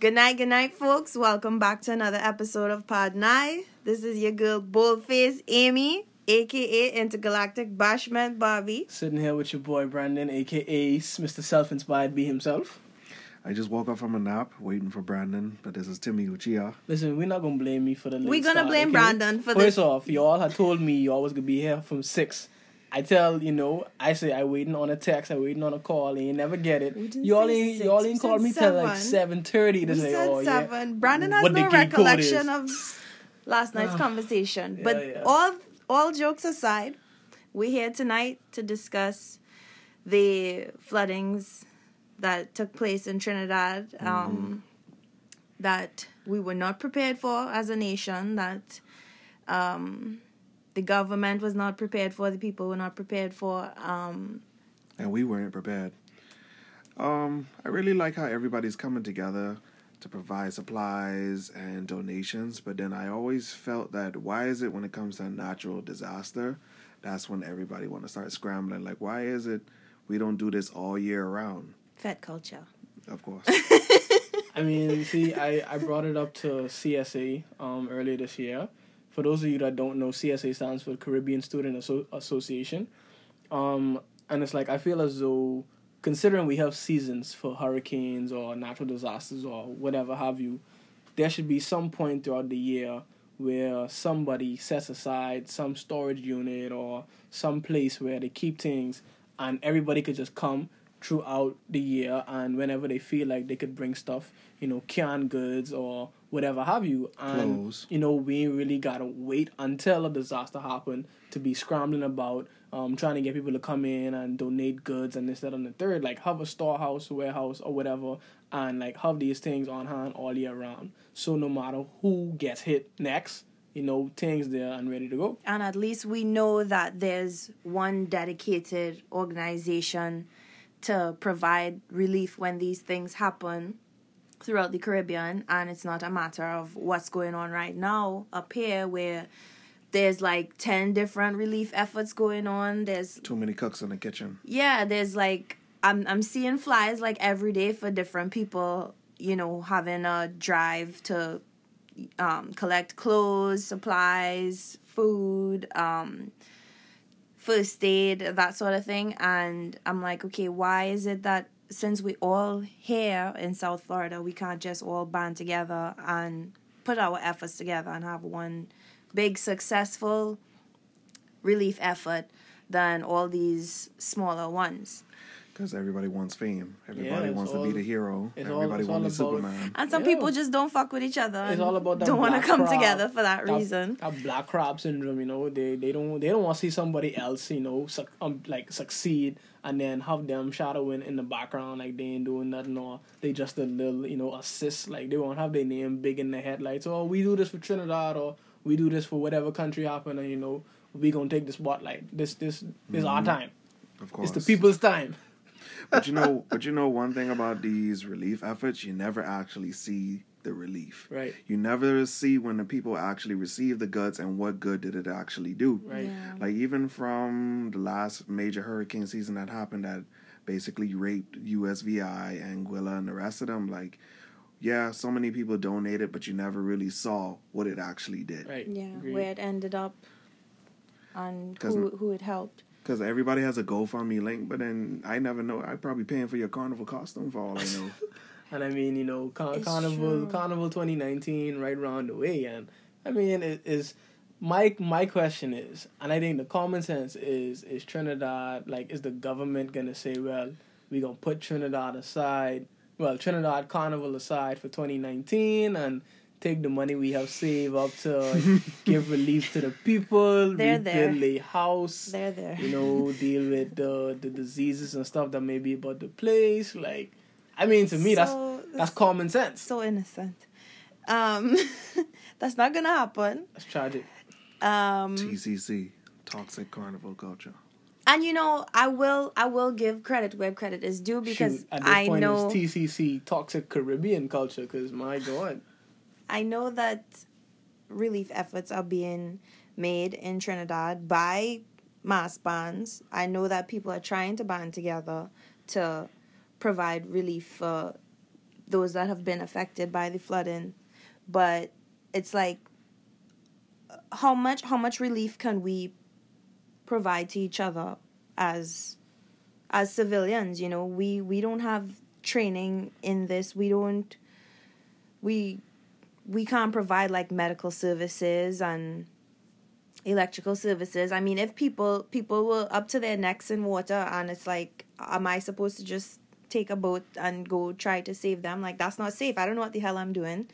Good night, good night, folks. Welcome back to another episode of Pod Night. This is your girl, Bullface Amy, aka Intergalactic Bashment Bobby. Sitting here with your boy Brandon, aka Mr. Self Inspired Be himself. I just woke up from a nap waiting for Brandon, but this is Timmy Uchiha. Listen, we're not gonna blame me for the late We're gonna start, blame okay? Brandon for First this. off, you all had told me you always gonna be here from six. I tell you know, I say I waiting on a text, I waiting on a call, and you never get it. You all ain't six, you all ain't called me till like seven. thirty to We say, said oh seven. Brandon has no recollection of last night's Ah. conversation. Yeah, but yeah. all all jokes aside, we're here tonight to discuss the floodings that took place in Trinidad. Um, that we were not prepared for as a nation. That um, the government was not prepared for. The people were not prepared for. Um, and we weren't prepared. Um, I really like how everybody's coming together to provide supplies and donations, but then I always felt that why is it when it comes to a natural disaster, that's when everybody want to start scrambling? Like, why is it we don't do this all year round? Fete culture. Of course, I mean, see, I, I brought it up to CSA um, earlier this year. For those of you that don't know, CSA stands for Caribbean Student Asso- Association. Um, and it's like, I feel as though, considering we have seasons for hurricanes or natural disasters or whatever have you, there should be some point throughout the year where somebody sets aside some storage unit or some place where they keep things and everybody could just come throughout the year and whenever they feel like they could bring stuff, you know, canned goods or whatever have you. And Clothes. you know, we really gotta wait until a disaster happened to be scrambling about, um, trying to get people to come in and donate goods and this, that, and the third. Like have a storehouse, warehouse, or whatever, and like have these things on hand all year round. So no matter who gets hit next, you know, things there and ready to go. and at least we know that there's one dedicated organization to provide relief when these things happen throughout the Caribbean and it's not a matter of what's going on right now up here where there's like 10 different relief efforts going on there's too many cooks in the kitchen. yeah there's like i'm i'm seeing flies like every day for different people you know having a drive to um, collect clothes supplies food um, first aid that sort of thing. And i'm like okay why is it that since we all here in south florida we can't just all band together and put our efforts together and have one big successful relief effort than all these smaller ones Because everybody wants fame. Everybody it's wants to be the hero. Everybody all wants to be about- Superman. And some Yeah. people just don't fuck with each other. It's all about that don't want to come crowd, together for that reason. That black crab syndrome, you know, they they don't they don't want to see somebody else, you know, suc um, like succeed and then have them shadowing in the background like they ain't doing nothing or they just a little, you know, assist. Like they won't have their name big in the headlights. Oh, we do this for Trinidad or we do this for whatever country happen, and you know, we gonna take the spotlight. This this this our time. Of course, It's the people's time. But you know, but you know one thing about these relief efforts, you never actually see the relief. Right. You never see when the people actually receive the goods and what good did it actually do. Right. Yeah. Like even from the last major hurricane season that happened that basically raped USVI, Anguilla, and the rest of them. Like, yeah, so many people donated, but you never really saw what it actually did. Right. Yeah, Agreed. where it ended up and who who it helped. Because everybody has a GoFundMe link, but then I never know. I'm probably paying for your carnival costume for all I know. And I mean, you know, Car- Carnival, true. Carnival 2019, right around the way. And I mean, it is my my question is, and I think the common sense is, is Trinidad like is the government gonna say, well, we gonna put Trinidad aside, well, Trinidad Carnival aside for 2019 and take the money we have saved up to give relief to the people, They're rebuild there. a house, They're there. you know, deal with the the diseases and stuff that may be about the place. Like, I mean, to me, that's So- that's common sense. so innocent. Um, that's not gonna happen. That's tragic. Um, TCC, toxic carnival culture. and you know, I will I will give credit where credit is due because Shoot, at this I point, know it's TCC, toxic Caribbean culture. Because my God, I know that relief efforts are being made in Trinidad by mas bands. I know that people are trying to band together to provide relief for those that have been affected by the flooding, but it's like how much how much relief can we provide to each other as as civilians? You know we we don't have training in this. We don't we we can't provide like medical services and electrical services. I mean if people people were up to their necks in water and it's like am i supposed to just take a boat and go try to save them? Like that's not safe. I don't know what the hell i'm doing.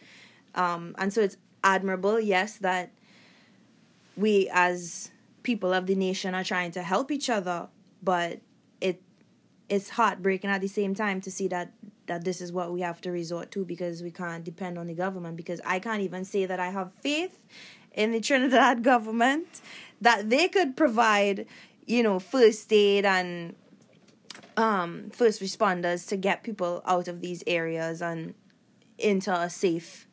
Um and so it's admirable yes that we as people of the nation are trying to help each other but it it's heartbreaking at the same time to see that that this is what we have to resort to because we can't depend on the government because I can't even say that I have faith in the Trinidad government that they could provide you know first aid and um first responders to get people out of these areas and into a safe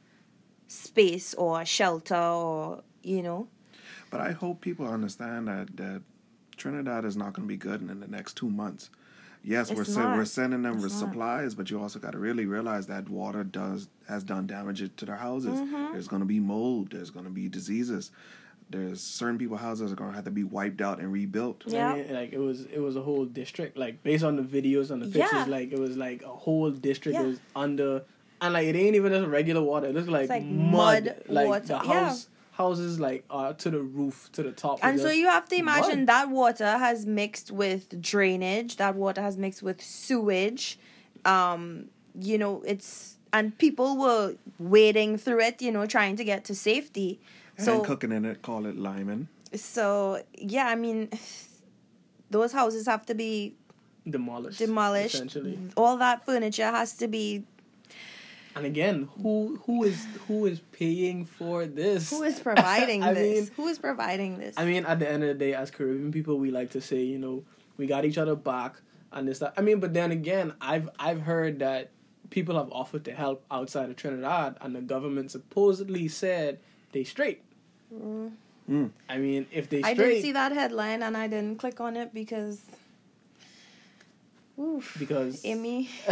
space or shelter or you know But I hope people understand that that Trinidad is not going to be good in the next two months. Yes, It's we're sen- we're sending them It's with not. supplies, but you also got to really realize that water does has done damage to their houses. Mm-hmm. There's going to be mold. There's going to be diseases. There's certain people houses are going to have to be wiped out and rebuilt. Yeah. I mean, like it was it was a whole district. Like based on the videos and the pictures, Yeah. like it was like a whole district Yeah. was under and like it ain't even just regular water. It looks like, like mud. mud Like water, the yeah. House houses like are to the roof, to the top. And so you have to imagine mud. that water has mixed with drainage, that water has mixed with sewage. Um, you know, it's and people were wading through it, you know, trying to get to safety. So and cooking in it, call it limon. so yeah, I mean those houses have to be demolished. demolished. Essentially. All that furniture has to be And again, who who is who is paying for this? who is providing this? mean, who is providing this? I mean, at the end of the day, as Caribbean people, we like to say, you know, we got each other back and this. That. I mean, but then again, I've I've heard that people have offered to help outside of Trinidad, and the government supposedly said they straight. Mm. I mean, if they I straight, did see that headline and I didn't click on it because Oof. because Amy.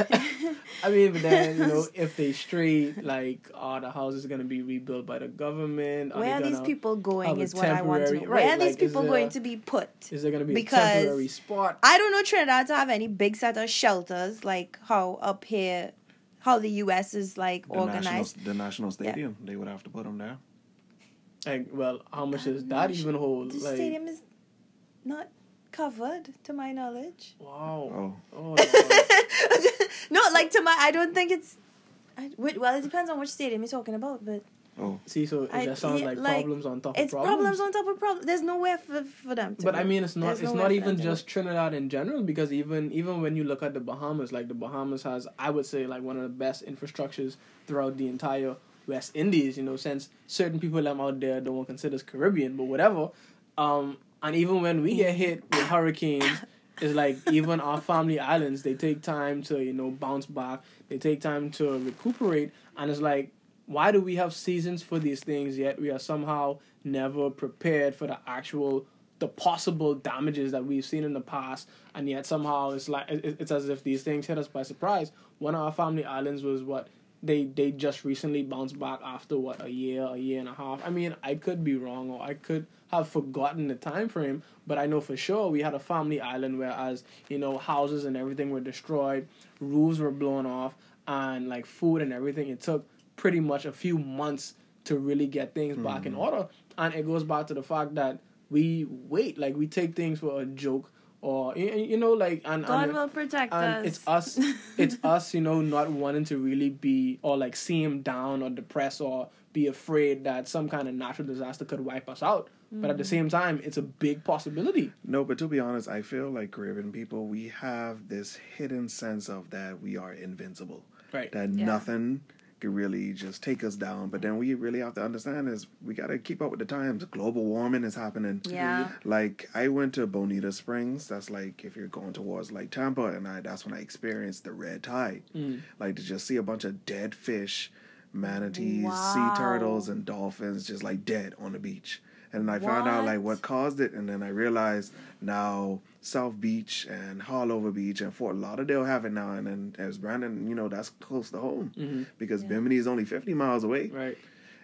I mean, but then you know, if they straight, like, are the houses gonna be rebuilt by the government? Where are these people going is what I want to know. temporary- Where are these like, is people there- going to be put? Is there gonna be Because- a temporary spot? I don't know Trinidad to have any big set of shelters like how up here, how the U.S. is like The national, organized. the national stadium, they would have to put them there. Like, well, how much does I'm that even hold? The Like, stadium is not covered, to my knowledge. wow. Oh, Oh, no, like to my, I don't think it's. I, well, it depends on which stadium you're talking about, but oh, See, so it I- just sounds yeah, like, like, problems on top of problems. It's problems. on top of problems. There's nowhere for for them. To but go. I mean, it's not. There's It's nowhere not even them to go. just Trinidad in general, because even even when you look at the Bahamas, like the Bahamas has, I would say, like one of the best infrastructures throughout the entire West Indies. You know, since certain people them out there don't want to consider us Caribbean, but whatever. Um, and even when we get hit with hurricanes, it's like even our family islands, they take time to you know bounce back. They take time to recuperate, and it's like why do we have seasons for these things yet we are somehow never prepared for the actual the possible damages that we've seen in the past? And yet somehow it's like it's as if these things hit us by surprise. One of our family islands was what they they just recently bounced back after what a year a year and a half. I mean i could be wrong or i could have forgotten the time frame but i know for sure we had a family island whereas you know houses and everything were destroyed roofs were blown off and like food and everything. It took pretty much a few months to really get things back in hmm. order. And it goes back to the fact that we wait, like we take things for a joke or you, you know, like and God and, will protect and us. it's us, it's us, you know, not wanting to really be or like seem down or depressed or be afraid that some kind of natural disaster could wipe us out. But at the mm. same time, it's a big possibility. No, but to be honest, I feel like Caribbean people, we have this hidden sense of that we are invincible. Right. That Yeah. nothing can really just take us down. But then we really have to understand is we got to keep up with the times. Global warming is happening. yeah. Like I went to Bonita Springs. That's like if you're going towards like Tampa, and I that's when I experienced the red tide. Mm. Like to just see a bunch of dead fish, manatees, Wow. sea turtles, and dolphins just like dead on the beach. And I found out like What? what caused it, and then I realized now South Beach and Haulover Beach and Fort Lauderdale have it now, and then as Brandon, you know, that's close to home Mhm. because Yeah. Bimini is only fifty miles away, Right.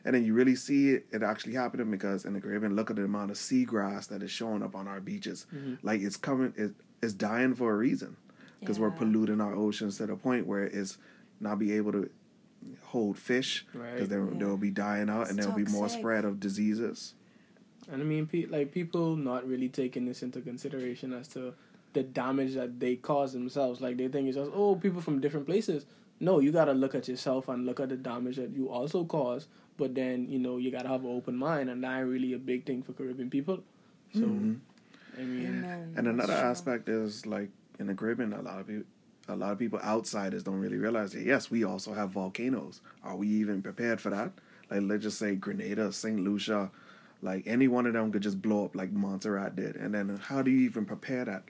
and then you really see it, it actually happening because in the Caribbean, look at the amount of seagrass that is showing up on our beaches, Mhm. like it's coming, it, it's dying for a reason because we're polluting our oceans to the point where it's not be able to hold fish because Right. they Yeah. they'll be dying out It's and there'll be more spread of diseases. And I mean, pe- like people not really taking this into consideration as to the damage that they cause themselves. Like they think it's just oh, people from different places. No, you gotta look at yourself and look at the damage that you also cause. But then you know you gotta have an open mind, and that's really a big thing for Caribbean people. So Mhm. I mean, Amen. And another That's true. aspect is like in the Caribbean, a lot of people, a lot of people outsiders don't really realize that. Yes, we also have volcanoes. Are we even prepared for that? Like let's just say Grenada, Saint Lucia, like any one of them could just blow up like Montserrat did. And then how do you even prepare that?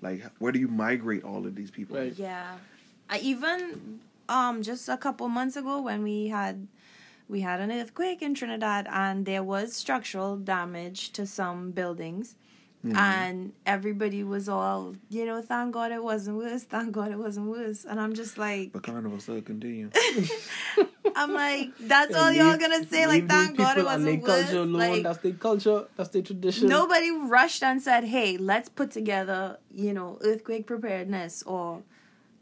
Like where do you migrate all of these people? Right. Yeah. I even um just a couple months ago when we had we had an earthquake in Trinidad and there was structural damage to some buildings. Mhm. And everybody was all, you know, thank God it wasn't worse, thank God it wasn't worse. And I'm just like, But carnival still continue. I'm like, that's Yeah, all y'all gonna say, like, thank God it people and their wasn't worse. culture alone. Like, that's their culture. That's their tradition. Nobody rushed and said, "Hey, let's put together, you know, earthquake preparedness or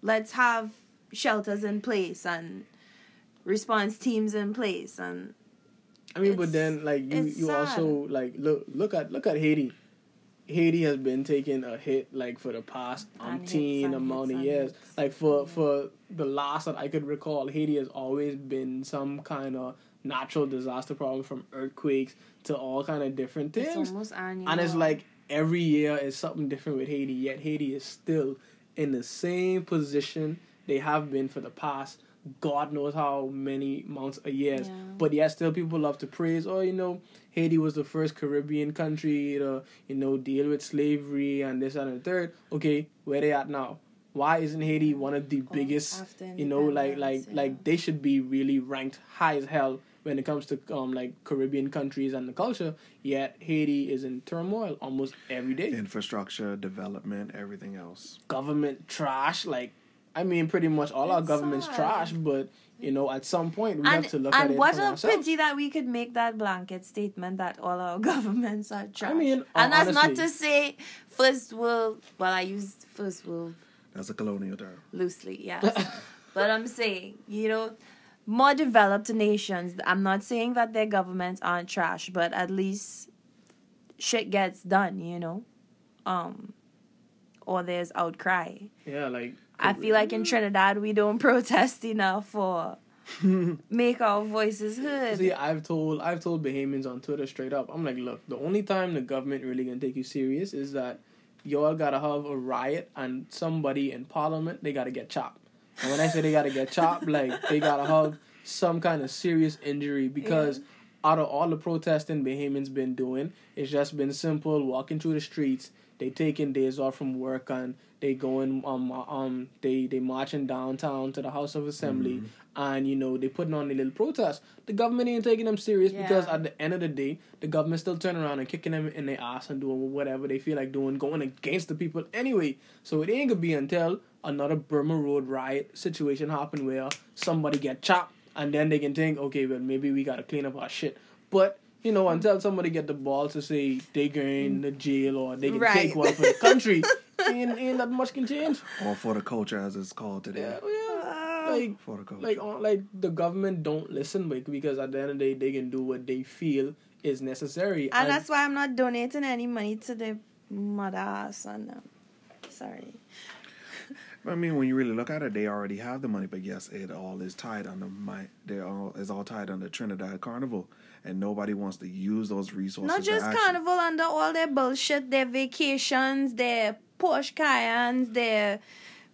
let's have shelters in place and response teams in place." And I mean, but then like you, you sad. also like look look at look at Haiti. Haiti has been taking a hit like for the past umpteen amount of years. hits. Like for Yeah. for the last that I could recall, Haiti has always been some kind of natural disaster problem from earthquakes to all kind of different it's things. almost annual. And it's like every year is something different with Haiti. Yet Haiti is still in the same position they have been for the past God knows how many months of years. Yeah. But yet still people love to praise. Oh, you know, Haiti was the first Caribbean country to you know deal with slavery and this and the third. Okay, where they at now? Why isn't Haiti one of the Oh, biggest? You know, like like yeah. like they should be really ranked high as hell when it comes to um like Caribbean countries and the culture. Yet Haiti is in turmoil almost every day. Infrastructure, development, everything else. Government trash, like I mean, pretty much all our government's sad. trash. But you know, at some point we and, have to look at it. and it what for a ourselves. pity that we could make that blanket statement that all our governments are trash. I mean, and that's not to say first world. Well, I use first world That's a colonial term. loosely, yes. but I'm saying, you know, more developed nations. I'm not saying that their governments aren't trash, but at least shit gets done, you know. Um, or there's outcry. Yeah, like I feel like in Trinidad we don't protest enough or make our voices heard. See, I've told I've told Bahamians on Twitter straight up. I'm like, look, the only time the government really gonna take you serious is that y'all gotta have a riot and somebody in parliament they gotta get chopped. And when I say they gotta get chopped, like they gotta have some kind of serious injury because out of all the protesting Bahamians been doing, it's just been simple walking through the streets. They taking days off from work and they going um um they they marching downtown to the House of Assembly and you know they putting on a little protest. The government ain't taking them serious because at the end of the day, the government still turning around and kicking them in their ass and doing whatever they feel like doing, going against the people anyway. So it ain't gonna be until another Burma Road riot situation happen where somebody get chopped and then they can think, okay, well maybe we gotta clean up our shit. But you know, until somebody get the ball to say they going to jail or they can Right. take one for the country, ain't, ain't that much can change. Or for the culture, as it's called today. Yeah, yeah. Like For the culture. like uh, like the government don't listen like, because at the end of the day they can do what they feel is necessary and that's why I'm not donating any money to the mother ass and um, sorry. I mean, when you really look at it, they already have the money, but yes, it all is tied under my. They all is all tied under Trinidad Carnival, and nobody wants to use those resources. Not just actually- carnival under all their bullshit, their vacations, their Porsche Cayennes, their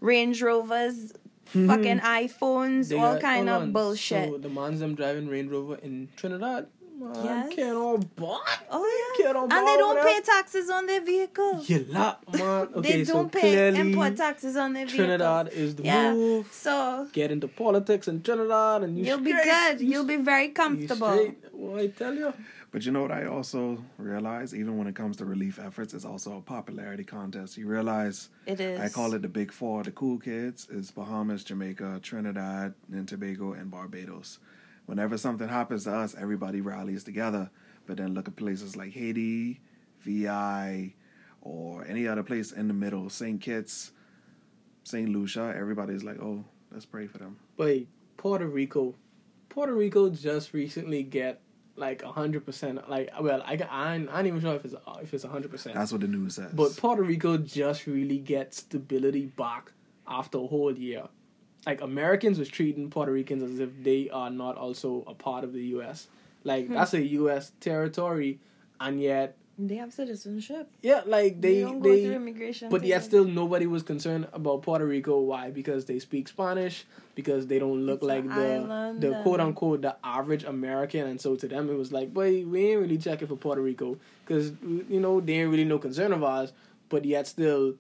Range Rovers, fucking iPhones, They all got- kind of on. bullshit. So the man's them driving Range Rover in Trinidad. Man, Yes. Can't all bought. Oh Can't yeah. all And they don't pay taxes on their vehicles. You lot, man. Okay, they don't pay clearly import taxes on their vehicles. Trinidad is the Yeah. move. So Get into politics in Trinidad, and you you'll be good. You You'll be very You comfortable. straight. Well, I tell you. But you know what I also realize, even when it comes to relief efforts, it's also a popularity contest. You realize It is. I call it the big four. The cool kids is Bahamas, Jamaica, Trinidad, and Tobago, and Barbados. Whenever something happens to us, everybody rallies together. But then look at places like Haiti, VI, or any other place in the middle, St. Kitts, St. Lucia. Everybody's like, oh, let's pray for them. Wait, Puerto Rico. Puerto Rico just recently get like hundred percent. Like, well, I I ain't, I ain't even sure if it's if it's hundred percent. That's what the news says. But Puerto Rico just really gets stability back after a whole year. Like Americans was treating Puerto Ricans as if they are not also a part of the U.S. Like hmm. that's a U.S. territory, and yet They have citizenship. yeah, like They, they don't go through they. immigration. But yet still nobody was concerned about Puerto Rico. Why? Because they speak Spanish. Because they don't look It's like the island the quote unquote the average American, and so to them it was like, boy, we ain't really checking for Puerto Rico because you know they ain't really no concern of ours. But yet still,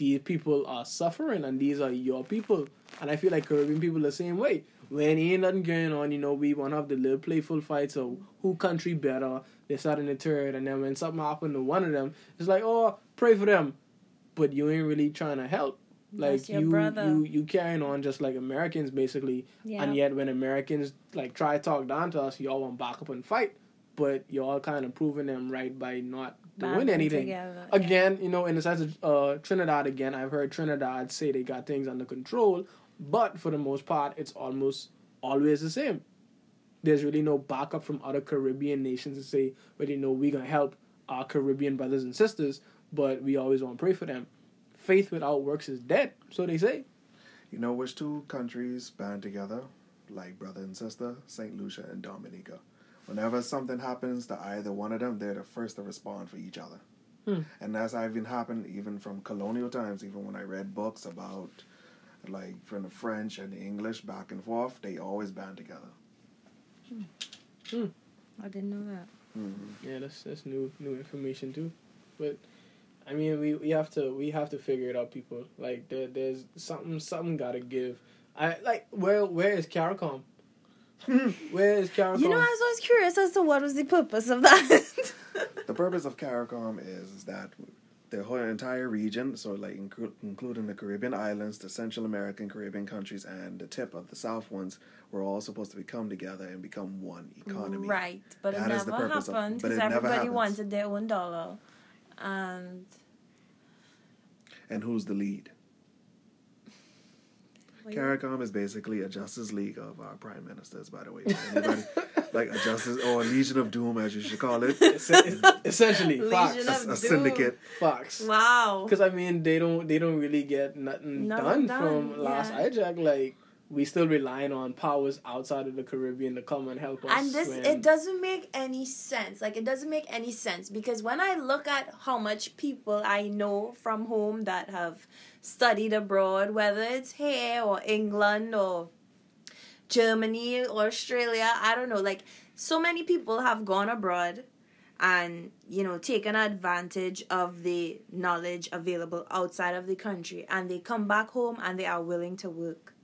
these people are suffering, and these are your people. And I feel like Caribbean people the same way. When ain't nothing going on, you know, we want to have the little playful fights of who country better, this, that, and the third. And then when something happened to one of them, it's like, oh, pray for them. But you ain't really trying to help. Like your you, brother. you, you carrying on just like Americans basically. Yeah. And yet when Americans like try to talk down to us, y'all want to back up and fight. But y'all kind of proving them right by not doing Banding anything. together, yeah. Again, you know, in the sense of uh, Trinidad, again, I've heard Trinidad say they got things under control, but for the most part, it's almost always the same. There's really no backup from other Caribbean nations to say, but you know, we're going to help our Caribbean brothers and sisters, but we always want to pray for them. Faith without works is dead, so they say. You know which two countries band together, like brother and sister? St. Lucia and Dominica. Whenever something happens to either one of them, they're the first to respond for each other. Hmm. And that's even happened even from colonial times, even when I read books about like from the French and the English back and forth, they always band together. Hmm. I didn't know that. hmm Yeah, that's that's new new information too. But I mean, we, we have to we have to figure it out, people. Like there there's something something gotta give. I like where where is Caricom? where is Caricom? You know, I was always curious as to what was the purpose of that. The purpose of CARICOM is, is that the whole entire region, so like inclu- including the Caribbean islands, the Central American Caribbean countries, and the tip of the South ones, were all supposed to come together and become one economy. right, but That it never happened because everybody wanted their own dollar, and And who's the lead? Well, CARICOM is basically a Justice League of our prime ministers, by the way. Anybody, like a Justice or a Legion of Doom, as you should call it. Essen- essentially Fox A, a syndicate. Fox. wow. Because I mean, they don't they don't really get nothing Nothing done, done, from last yeah. hijack. Like we still relying on powers outside of the Caribbean to come and help us. And this, when- it doesn't make any sense. Like, it doesn't make any sense because when I look at how much people I know from home that have studied abroad, whether it's here or England or Germany or Australia, I don't know. Like, so many people have gone abroad and, you know, taken advantage of the knowledge available outside of the country. And they come back home and they are willing to work.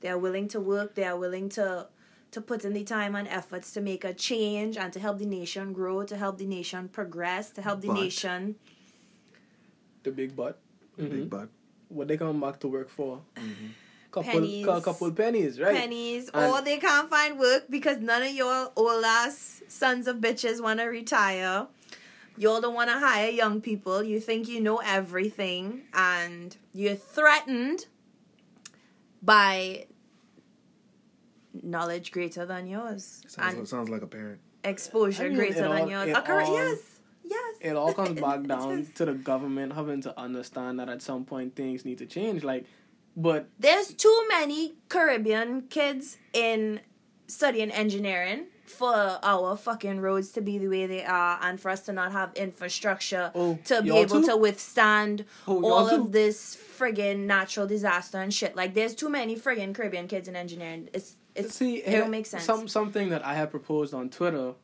They are willing to work. They are willing to to put in the time and efforts to make a change and to help the nation grow, to help the nation progress, to help the But- nation. the big butt. Mhm. Big butt. What they come back to work for? Couple, Pennies. cou- couple pennies, right? pennies, And- or they can't find work because none of your old ass sons of bitches want to retire. Y'all don't want to hire young people. You think you know everything, and you're threatened by knowledge greater than yours Sounds, and sounds like a parent. exposure I mean, greater it than all- yours. it Occur- all- yes, yes. It all comes back down to the government having to understand that at some point things need to change. Like, but There's too many Caribbean kids in studying engineering for our fucking roads to be the way they are and for us to not have infrastructure Oh, to be able too? to withstand Oh, all too? of this friggin' natural disaster and shit. Like there's too many friggin' Caribbean kids in engineering. It's it's See, it don't make sense. Some something that I had proposed on Twitter,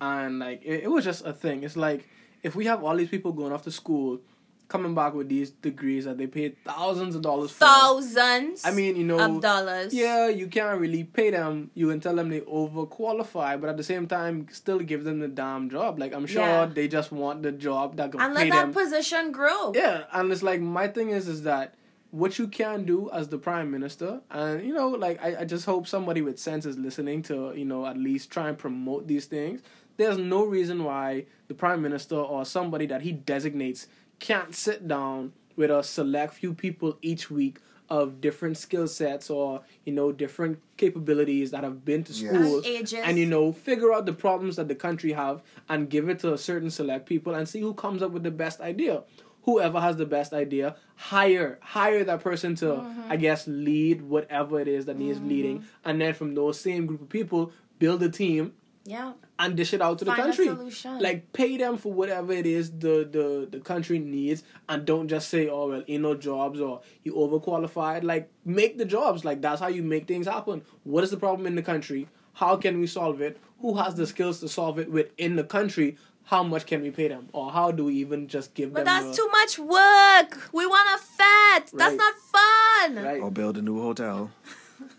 and like it, it was just a thing. It's like if we have all these people going off to school, coming back with these degrees that they paid thousands of dollars for. Thousands I mean, you know, of dollars. Yeah, you can't really pay them. You can tell them they overqualify, but at the same time, still give them the damn job. Like I'm sure Yeah. they just want the job that them. And pay let that them. position grow. Yeah, and it's like my thing is is that what you can do as the prime minister, and you know, like I, I just hope somebody with sense is listening to you know at least try and promote these things. There's no reason why the prime minister or somebody that he designates can't sit down with a select few people each week of different skill sets or you know different capabilities that have been to Yes. school And and you know figure out the problems that the country have and give it to a certain select people and see who comes up with the best idea whoever has the best idea hire hire that person to Mm-hmm. i guess lead whatever it is that needs leading and then from those same group of people build a team Yeah. and dish it out to the Find a country. solution. Like pay them for whatever it is the, the the country needs, and don't just say, "Oh well, ain't no jobs" or "you overqualified." Like make the jobs. Like that's how you make things happen. What is the problem in the country? How can we solve it? Who has the skills to solve it within the country? How much can we pay them, or how do we even just give But them? that's the- too much work. We want a fete. That's Right. not fun. right. Or build a new hotel.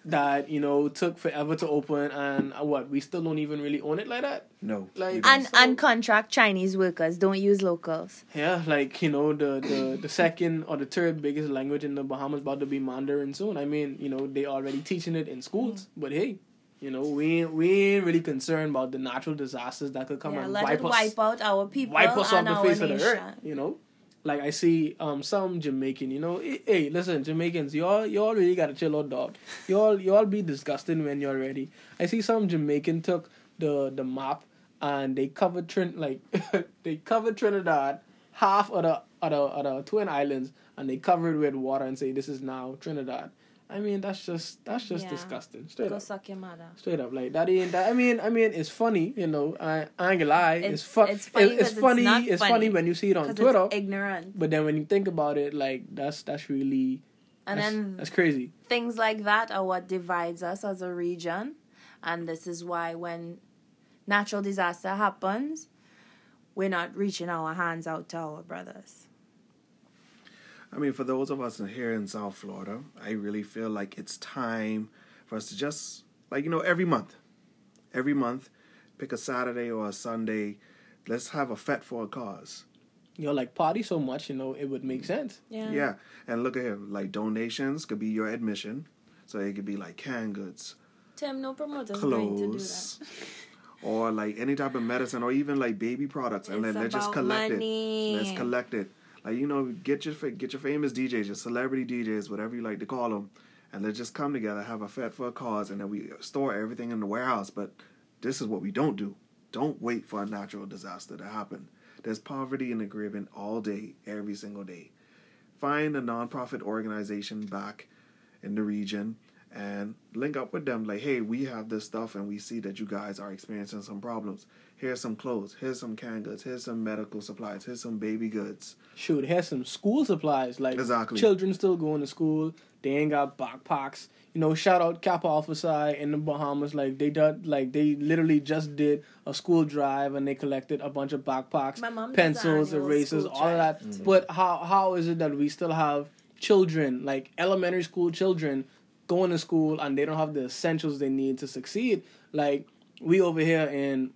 That you know took forever to open, and uh, what we still don't even really own it like that. No. Like- And So- and contract Chinese workers. Don't use locals. Yeah, like you know the, the the second or the third biggest language in the Bahamas about to be Mandarin soon. I mean, you know they already teaching it in schools, but hey, you know we ain't, we ain't really concerned about the natural disasters that could come Yeah, and let wipe it us wipe out our people wipe us off and the our face of the earth. You know, like I see um some Jamaican. You know, hey, listen, Jamaicans, y'all y'all really gotta chill out, dog. Y'all y'all be disgusting when you're ready. I see some Jamaican took the the map and they covered Trin like they covered Trinidad half of the of the, of the Twin Islands and they covered with water and say this is now Trinidad. I mean that's just that's just Yeah. disgusting. Straight Go up. suck your mother. Straight up, like that ain't that. I mean, I mean, it's funny, you know. I, I ain't gonna lie. It's, It's- fun. it's funny It's, it's funny. not It's funny. funny when you see it on Twitter. it's ignorant. But then when you think about it, like that's that's really And that's, then that's crazy. things like that are what divides us as a region. And this is why when natural disaster happens, we're not reaching our hands out to our brothers. I mean, for those of us here in South Florida, I really feel like it's time for us to just, like, you know, every month, every month, pick a Saturday or a Sunday. Let's have a fete for a cause. You know, like party so much, you know, it would make sense. Yeah. Yeah. And look at here, like donations could be your admission. So it could be like canned goods, Tim, no promoter's going to do clothes, that. or like any type of medicine, or even like baby products, and It's then let's just collect money. it. Let's collect it. Like you know, get your get your famous DJs, your celebrity DJs, whatever you like to call them, and let's just come together, have a fete for a cause, and then we store everything in the warehouse. But this is what we don't do. Don't wait for a natural disaster to happen. There's poverty in the Caribbean all day, every single day. Find a nonprofit organization back in the region and link up with them like hey we have this stuff and we see that you guys are experiencing some problems here's some clothes here's some canned goods here's some medical supplies here's some baby goods Shoot, here's some school supplies. Like Exactly. children still going to school. They ain't got backpacks. You know, shout out Kappa Alpha Psi in the Bahamas. Like they did, like they literally just did a school drive and they collected a bunch of backpacks, My mom pencils, erasers, all of that. drive, too. But how how is it that we still have children, like elementary school children, going to school and they don't have the essentials they need to succeed? Like we over here in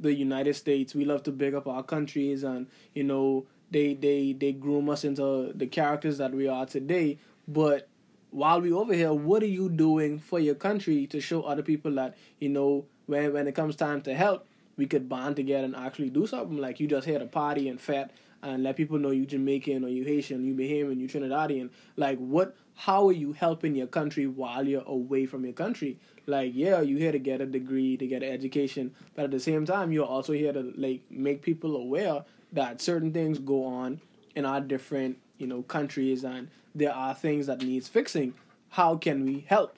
the United States, we love to big up our countries and you know they they they groom us into the characters that we are today. But while we over here, what are you doing for your country to show other people that you know when when it comes time to help, we could bond together and actually do something like you just here to party and fete and let people know you Jamaican or you Haitian, you Bahamian, you Trinidadian. Like what? How are you helping your country while you're away from your country? Like yeah, you're here to get a degree, to get an education, but at the same time, you're also here to like make people aware that certain things go on in our different you know countries and there are things that needs fixing. How can we help?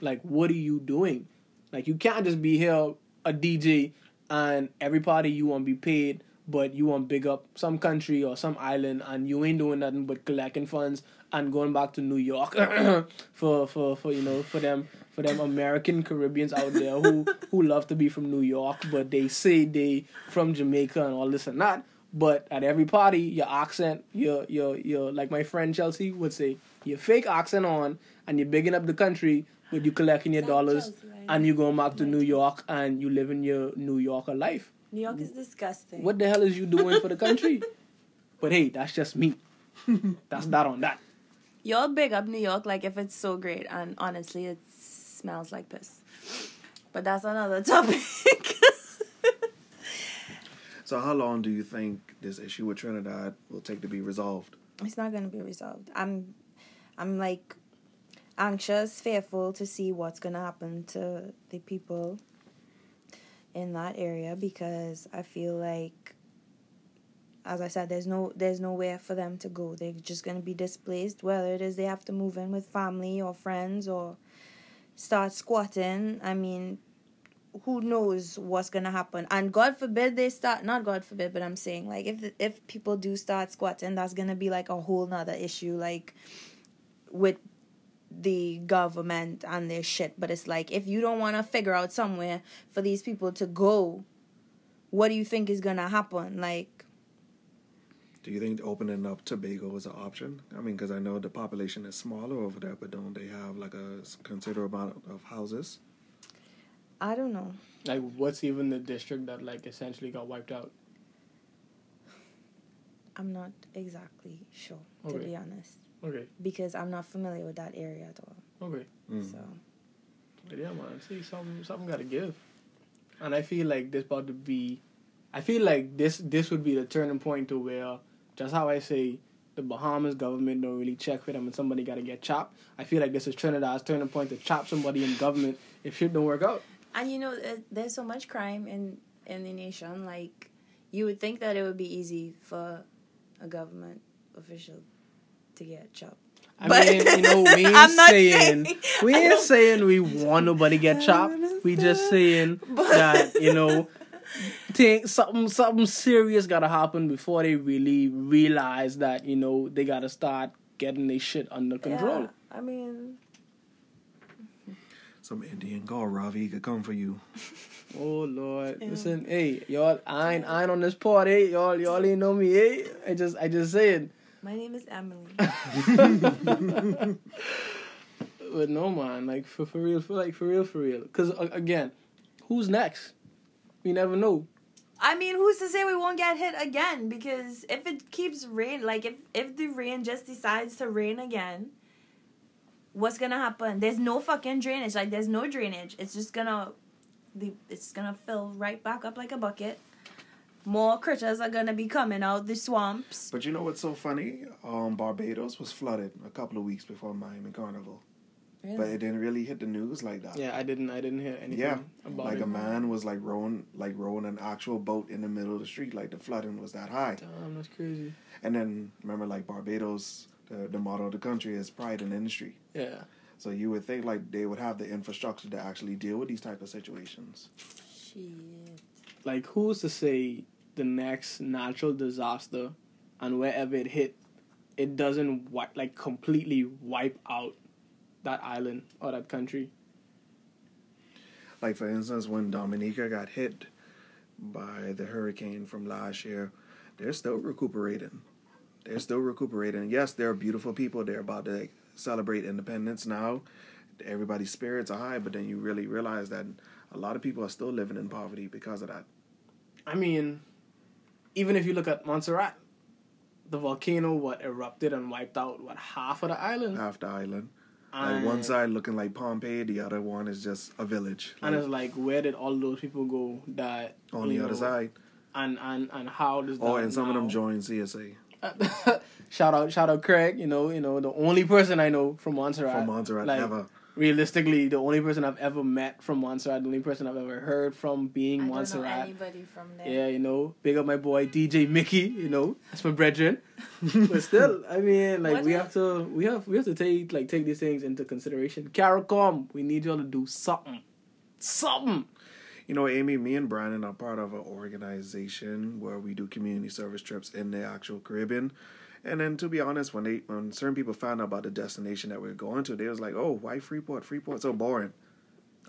Like what are you doing? Like you can't just be here a DJ and every party you want to be paid, but you want to big up some country or some island and you ain't doing nothing but collecting funds and going back to New York for, for, for you know for them for them American Caribbeans out there who who love to be from New York, but they say they from Jamaica and all this and that. But at every party, your accent, your your your like my friend Chelsea would say, your fake accent on, and you're bigging up the country, but you collecting your dollars, Chelsea, right? and you going back to New York and you living your New Yorker life. New York is disgusting. What the hell is you doing for the country? but hey, that's just me. That's that on that. Y'all big up New York like if it's so great, and honestly, it smells like piss. But that's another topic. So, how long do you think this issue with Trinidad will take to be resolved? it's not gonna be resolved. I'm, I'm like anxious, fearful to see what's gonna happen to the people in that area because I feel like, as I said, there's no there's nowhere for them to go. They're just gonna be displaced. Whether it is they have to move in with family or friends or start squatting. I mean, who knows what's gonna happen? And God forbid they start. Not God forbid, but I'm saying like if if people do start squatting, that's gonna be like a whole nother issue. Like with the government and their shit. But it's like if you don't want to figure out somewhere for these people to go, what do you think is gonna happen? Like Do you think opening up Tobago is an option? I mean, because I know the population is smaller over there, but don't they have like a considerable amount of houses? I don't know. Like, what's even the district that like essentially got wiped out? I'm not exactly sure to Okay. be honest Okay, because I'm not familiar with that area at all. okay. Mm. So But yeah, man. See, something something got to give, and I feel like this about to be. I feel like this this would be the turning point to where just how I say the Bahamas government don't really check for them and somebody got to get chopped. I feel like this is Trinidad's turning point to chop somebody in government if shit don't work out. And you know, there's so much crime in in the nation. Like, you would think that it would be easy for a government official to get chopped. I But- mean, you know, we ain't I'm not saying, saying- we ain't saying we want nobody get chopped. We just saying But- that you know, think something something serious gotta happen before they really realize that you know they gotta start getting their shit under control. Yeah, I mean, Some Indian girl, Ravi, could come for you. Oh Lord, Yeah. listen, hey y'all, I ain't I ain't on this part, hey y'all, y'all ain't know me, hey. I just I just saying. My name is Emily. But no man, like for for real, for like for real, for real. Because uh, again, who's next? We never know. I mean, who's to say we won't get hit again? Because if it keeps rain, like if if the rain just decides to rain again, what's gonna happen? There's no fucking drainage. Like there's no drainage. It's just gonna, the it's gonna fill right back up like a bucket. More critters are gonna be coming out the swamps. But you know what's so funny? Um, Barbados was flooded a couple of weeks before Miami Carnival, but it didn't really hit the news like that. Yeah, I didn't I didn't hear anything Yeah, about like it. a man was like rowing, like rowing an actual boat in the middle of the street. Like the flooding was that high. Damn, that's crazy. And then remember, like Barbados, the, the motto of the country is pride in industry. Yeah. So you would think like they would have the infrastructure to actually deal with these type of situations. Shit. Like who's to say the next natural disaster and wherever it hit, it doesn't wi- like completely wipe out that island or that country. Like for instance, when Dominica got hit by the hurricane from last year, they're still recuperating. They're still recuperating. Yes, they're beautiful people. They're about to like, celebrate independence now. Everybody's spirits are high, but then you really realize that a lot of people are still living in poverty because of that. I mean, even if you look at Montserrat, the volcano what erupted and wiped out what half of the island. Half the island. Like one side looking like Pompeii, the other one is just a village. and it's like where did all those people go that on the other side. and and and how does oh, that Oh, and some of them joined CSA shout out shout out Craig you know you know the only person I know from Montserrat from Montserrat like, ever. Realistically the only person I've ever met from Montserrat the only person I've ever heard from being I don't know Montserrat. anybody from there. yeah you know big up my boy DJ Mickey you know that's my brethren. But still I mean like What we is- have to we have we have to take like take these things into consideration. CARICOM we need y'all to do something. Something. You know, Amy, me and Brandon are part of an organization where we do community service trips in the actual Caribbean. And then, to be honest, when they when certain people found out about the destination that we are going to, they was like, "Oh, why Freeport? Freeport so boring."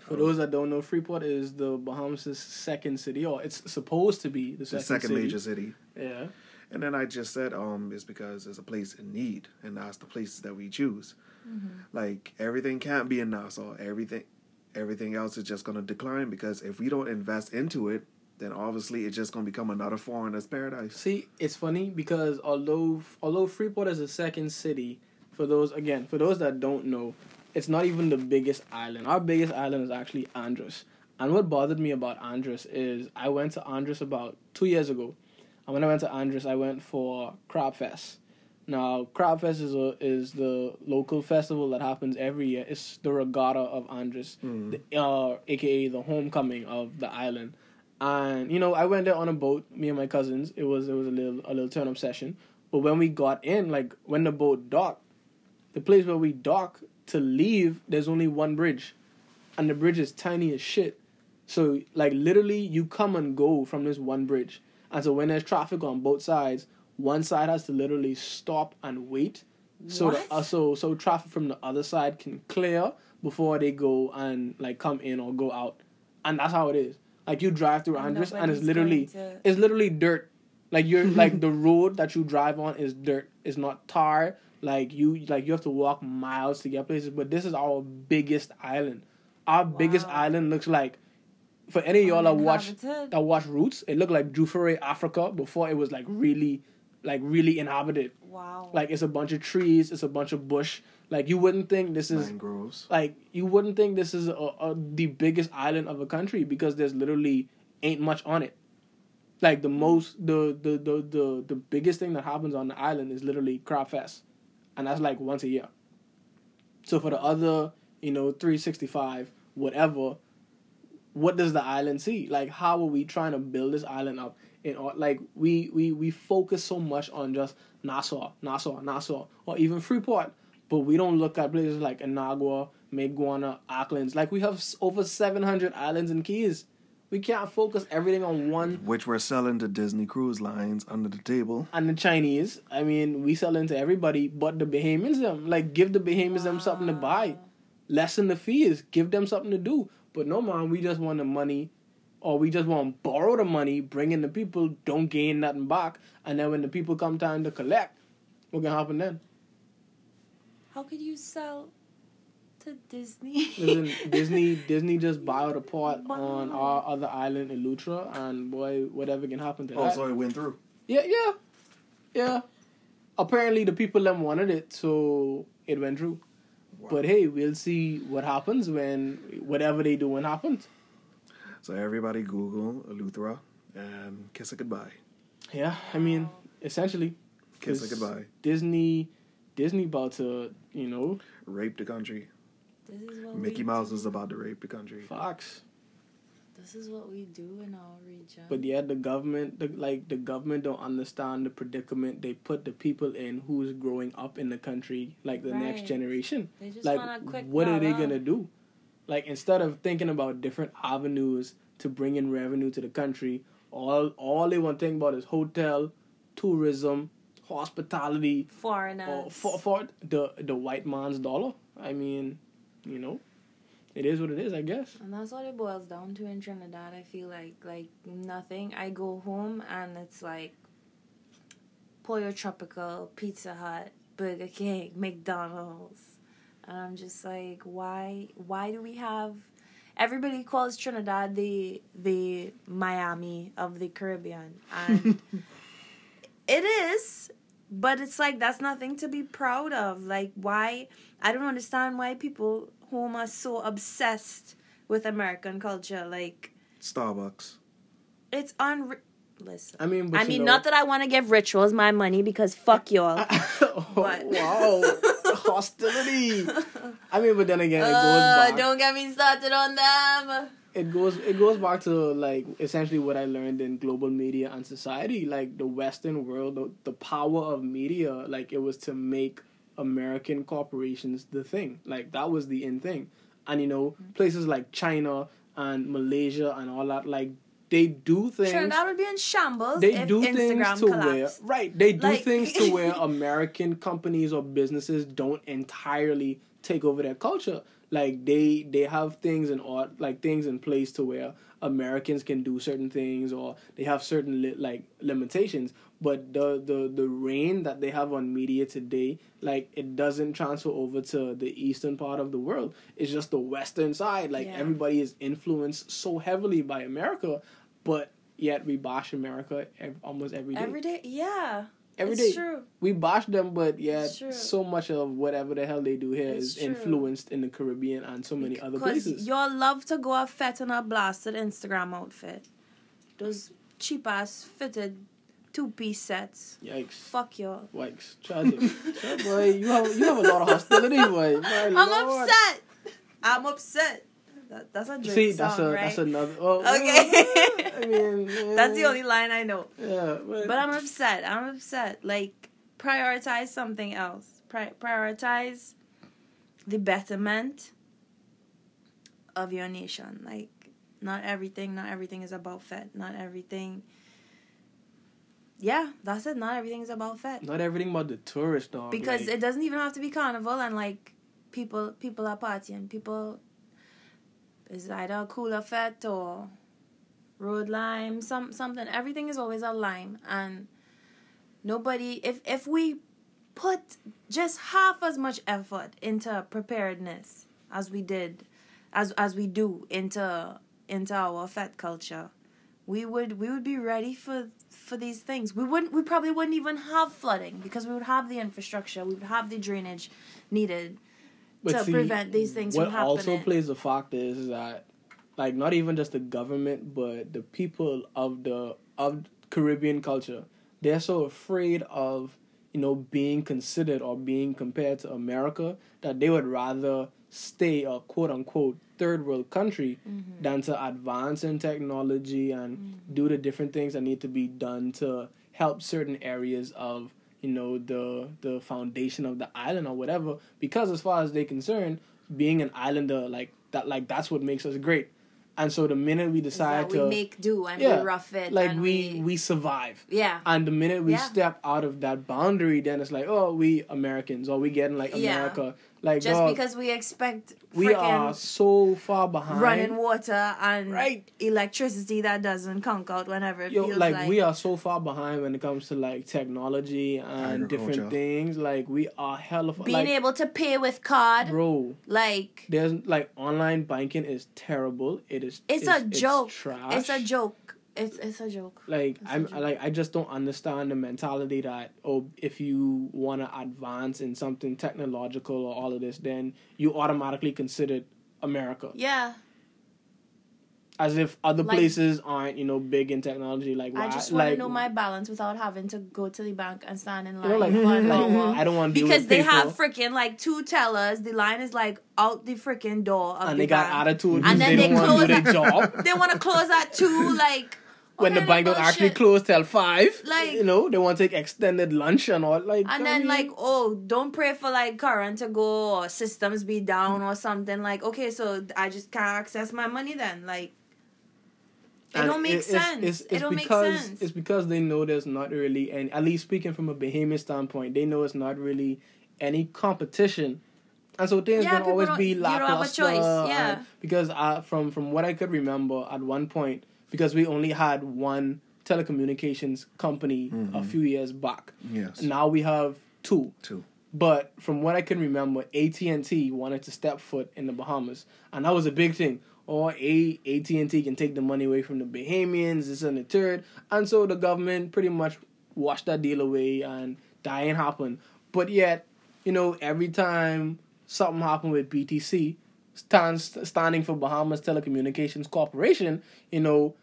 For those that don't know, Freeport is the Bahamas' second city, or it's supposed to be the The second, second city. major city. Yeah. And then I just said, um, it's because it's a place in need, and that's the places that we choose. Like everything can't be in Nassau. Everything, everything else is just gonna decline because if we don't invest into it, then obviously it's just gonna become another foreigner's paradise. See, it's funny because although although Freeport is the second city, for those again for those that don't know, it's not even the biggest island. Our biggest island is actually Andros. And what bothered me about Andros is I went to Andros about two years ago. And when I went to Andros, I went for Crab Fest. Now, Crab Fest is a, is the local festival that happens every year. It's the regatta of Andros, the, uh, aka the homecoming of the island. And you know, I went there on a boat, me and my cousins. It was it was a little a little turn up session. But when we got in, like when the boat docked, the place where we dock to leave, there's only one bridge, and the bridge is tiny as shit. So like literally, you come and go from this one bridge, and so when there's traffic on both sides, one side has to literally stop and wait, so the, uh, so so traffic from the other side can clear before they go and like come in or go out, and that's how it is. Like you drive through And Andros, and it's literally to- it's literally dirt. Like you're like the road that you drive on is dirt. It's not tar. Like you like you have to walk miles to get places. But this is our biggest island. Our biggest island looks like for any of y'all that watch that watch Roots, it looked like Juffure, Africa before it was like really like really inhabited. Wow. Like it's a bunch of trees, it's a bunch of bush. Like you wouldn't think this is Mangroves. like you wouldn't think this is a, a, the biggest island of a country because there's literally ain't much on it. Like the most the the the the, the biggest thing that happens on the island is literally crab fest, and that's like once a year. So for the other, you know, three sixty five, whatever, what does the island see? Like how are we trying to build this island up? In or like we we we focus so much on just Nassau, Nassau, Nassau, or even Freeport, but we don't look at places like Inagua, Mayaguana, Acklins. Like we have over seven hundred islands and keys. We can't focus everything on one Which we're selling to Disney Cruise Lines under the table. and the Chinese. I mean, we sell into everybody, but the Bahamians them. Like, give the Bahamians them something to ah. buy, lessen the fees, give them something to do. But no, man, we just want the money, or we just want to borrow the money, bring in the people, don't gain nothing back, and then when the people come time to collect, what can happen then? How could you sell to Disney? Listen, Disney, Disney just buy out a part Wow. on our other island, Eleuthera, and boy, whatever can happen to Oh, that. so it went through. Yeah, yeah, yeah. Apparently, the people them wanted it, so it went through. Wow. But hey, we'll see what happens when whatever they do when happens. So everybody Google Eleuthera and kiss it goodbye. Yeah, I mean, essentially, Kiss it goodbye. Disney, Disney about to, you know, Rape the country. This is what Mickey we Mouse do. is about to rape the country. Fox. This is what we do in our region. But yeah, the government, the, like the government, don't understand the predicament they put the people in who's growing up in the country, like the next generation. they just like want a quick what are they dollar. gonna do like instead of thinking about different avenues to bring in revenue to the country all all they want to think about is hotel tourism hospitality Foreigners. or for, for the the white man's dollar i mean you know it is what it is i guess And that's what it boils down to in Trinidad. I feel like like nothing. I go home and it's like Pollo Tropical, Pizza Hut, Burger King, McDonald's, and I'm just like, why? Why do we have? Everybody calls Trinidad the the Miami of the Caribbean, and it is. But it's like that's nothing to be proud of. Like why? I don't understand why people home are so obsessed with American culture. Like Starbucks. it's unre Listen. i mean but I mean, know- not that I want to give rituals my money because fuck y'all. oh, But- wow hostility i mean but then again it goes Uh, back don't get me started on them. It goes it goes back to like essentially what I learned in global media and society. Like the Western world, the, the power of media, like it was to make American corporations the thing. Like that was the in thing. And you know, mm-hmm. places like China and Malaysia and all that. Like they do things. Trinidad would be in shambles. they do Instagram things to where right they do Like- things to where american companies or businesses don't entirely take over their culture like they they have things in or like things in place to where americans can do certain things or they have certain li- like limitations. But the the the reign that they have on media today like it doesn't transfer over to the eastern part of the world. It's just the western side. Like Yeah. everybody is influenced so heavily by america but yet we bash america ev- almost every day. Every day, yeah. Every it's day. true. we bash them, but true. so much of whatever the hell they do here It's is true. influenced in the Caribbean and so many other places. y'all love to go out fat in a blasted Instagram outfit. Those cheap ass fitted two piece sets. Yikes! Fuck y'all. Yikes! Tragic. Yeah, boy, you have you have a lot of hostility, boy. My I'm Lord. upset. I'm upset. That, that's a Drake See, song, that's a right? that's another. Oh, Okay. Oh, oh, oh. That's the only line I know. Yeah, but, But I'm upset. I'm upset. Like, prioritize something else. Pri- prioritize the betterment of your nation. Like, not everything, not everything is about fete. Not everything. Yeah, that's it. Not everything is about fete. not everything about the tourist dog. Because like, it doesn't even have to be carnival and like people people are partying. People is either a cooler fete or road lime, some something. Everything is always a lime and nobody if if we put just half as much effort into preparedness as we did as as we do into into our fete culture we would we would be ready for for these things we wouldn't we probably wouldn't even have flooding because we would have the infrastructure we would have the drainage needed But to see, prevent these things what from happening also plays a factor is that like not even just the government but the people of the of caribbean culture. They're so afraid of you know being considered or being compared to america that they would rather stay a quote unquote third world country Mm-hmm. than to advance in technology and do the different things that need to be done to help certain areas of you know the the foundation of the island or whatever. Because as far as they're concerned being an islander like that like that's what makes us great and so the minute we decide to we make do and yeah, we rough it like and we we survive yeah and the minute we Yeah. step out of that boundary then it's like oh we americans or we getting like Yeah. america like just dog, because we expect we are freaking so far behind running water and Right. electricity that doesn't conk out whenever it Yo, feels like, like, we are so far behind when it comes to like technology and different things. Like we are hella far. being like, able to pay with card bro. like There's like online banking is terrible. It is. it's, a joke trash. it's a joke it's it's a joke Like It's I'm joke. like I just don't understand the mentality that oh if you want to advance in something technological or all of this then you automatically considered America yeah as if other Like- places aren't you know big in technology like I just want to like, know my balance without having to go to the bank and stand in you line know like, like. I don't want to because they have freaking like two tellers. The line is like out the freaking door of and the they got bank. attitude And then they they don't want to do close job. They want to close at two, like when the bank don't bullshit. actually close till five. Like- you know, they want to take extended lunch and all. Like, And I then mean, like, oh, don't pray for like current to go or systems be down or something. Like, okay, so I just can't access my money then. Like, it and don't make it's- sense. It's, it it's don't because make sense. it's because they know there's not really, and at least speaking from a Bahamian standpoint, they know it's not really any competition. And so things Yeah, gonna always don't- be you don't have a lackluster. choice, yeah. because uh, from from what I could remember at one point, because we only had one telecommunications company a mm-hmm. few years back. Yes. Now we have two. Two. But from what I can remember, AT and T wanted to step foot in the Bahamas, and that was a big thing. Or a AT and T can take the money away from the Bahamians, this and the third, and so the government pretty much washed that deal away, and that ain't happen. But yet, you know, every time something happened with BTC, stands standing for Bahamas Telecommunications Corporation, you know,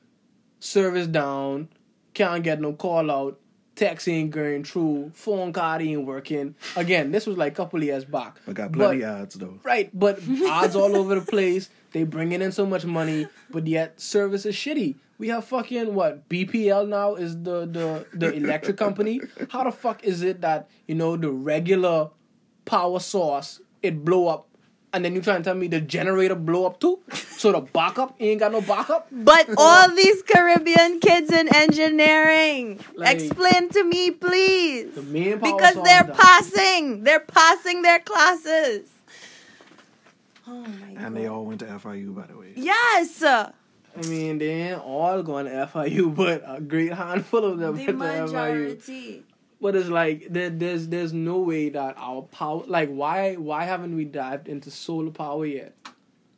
service down, can't get no call out, text ain't going through, phone card ain't working. Again, this was like a couple of years back. But got plenty of ads though. Right, but odds all over the place. They bringing in so much money, but yet service is shitty. We have fucking what BPL now is the the the electric company. How the fuck is it that you know the regular power source it blow up And then you trying to tell me the generator blow up too? So the backup ain't got no backup? But all these Caribbean kids in engineering, Like- explain to me, please. The main power Because they're down. passing. They're passing their classes. Oh my god. And they all went to FIU, by the way. Yes. I mean, they ain't all going to FIU, but a great handful of them The went to FIU. Majority. But it's like there, there's there's no way that our power like why why haven't we dived into solar power yet?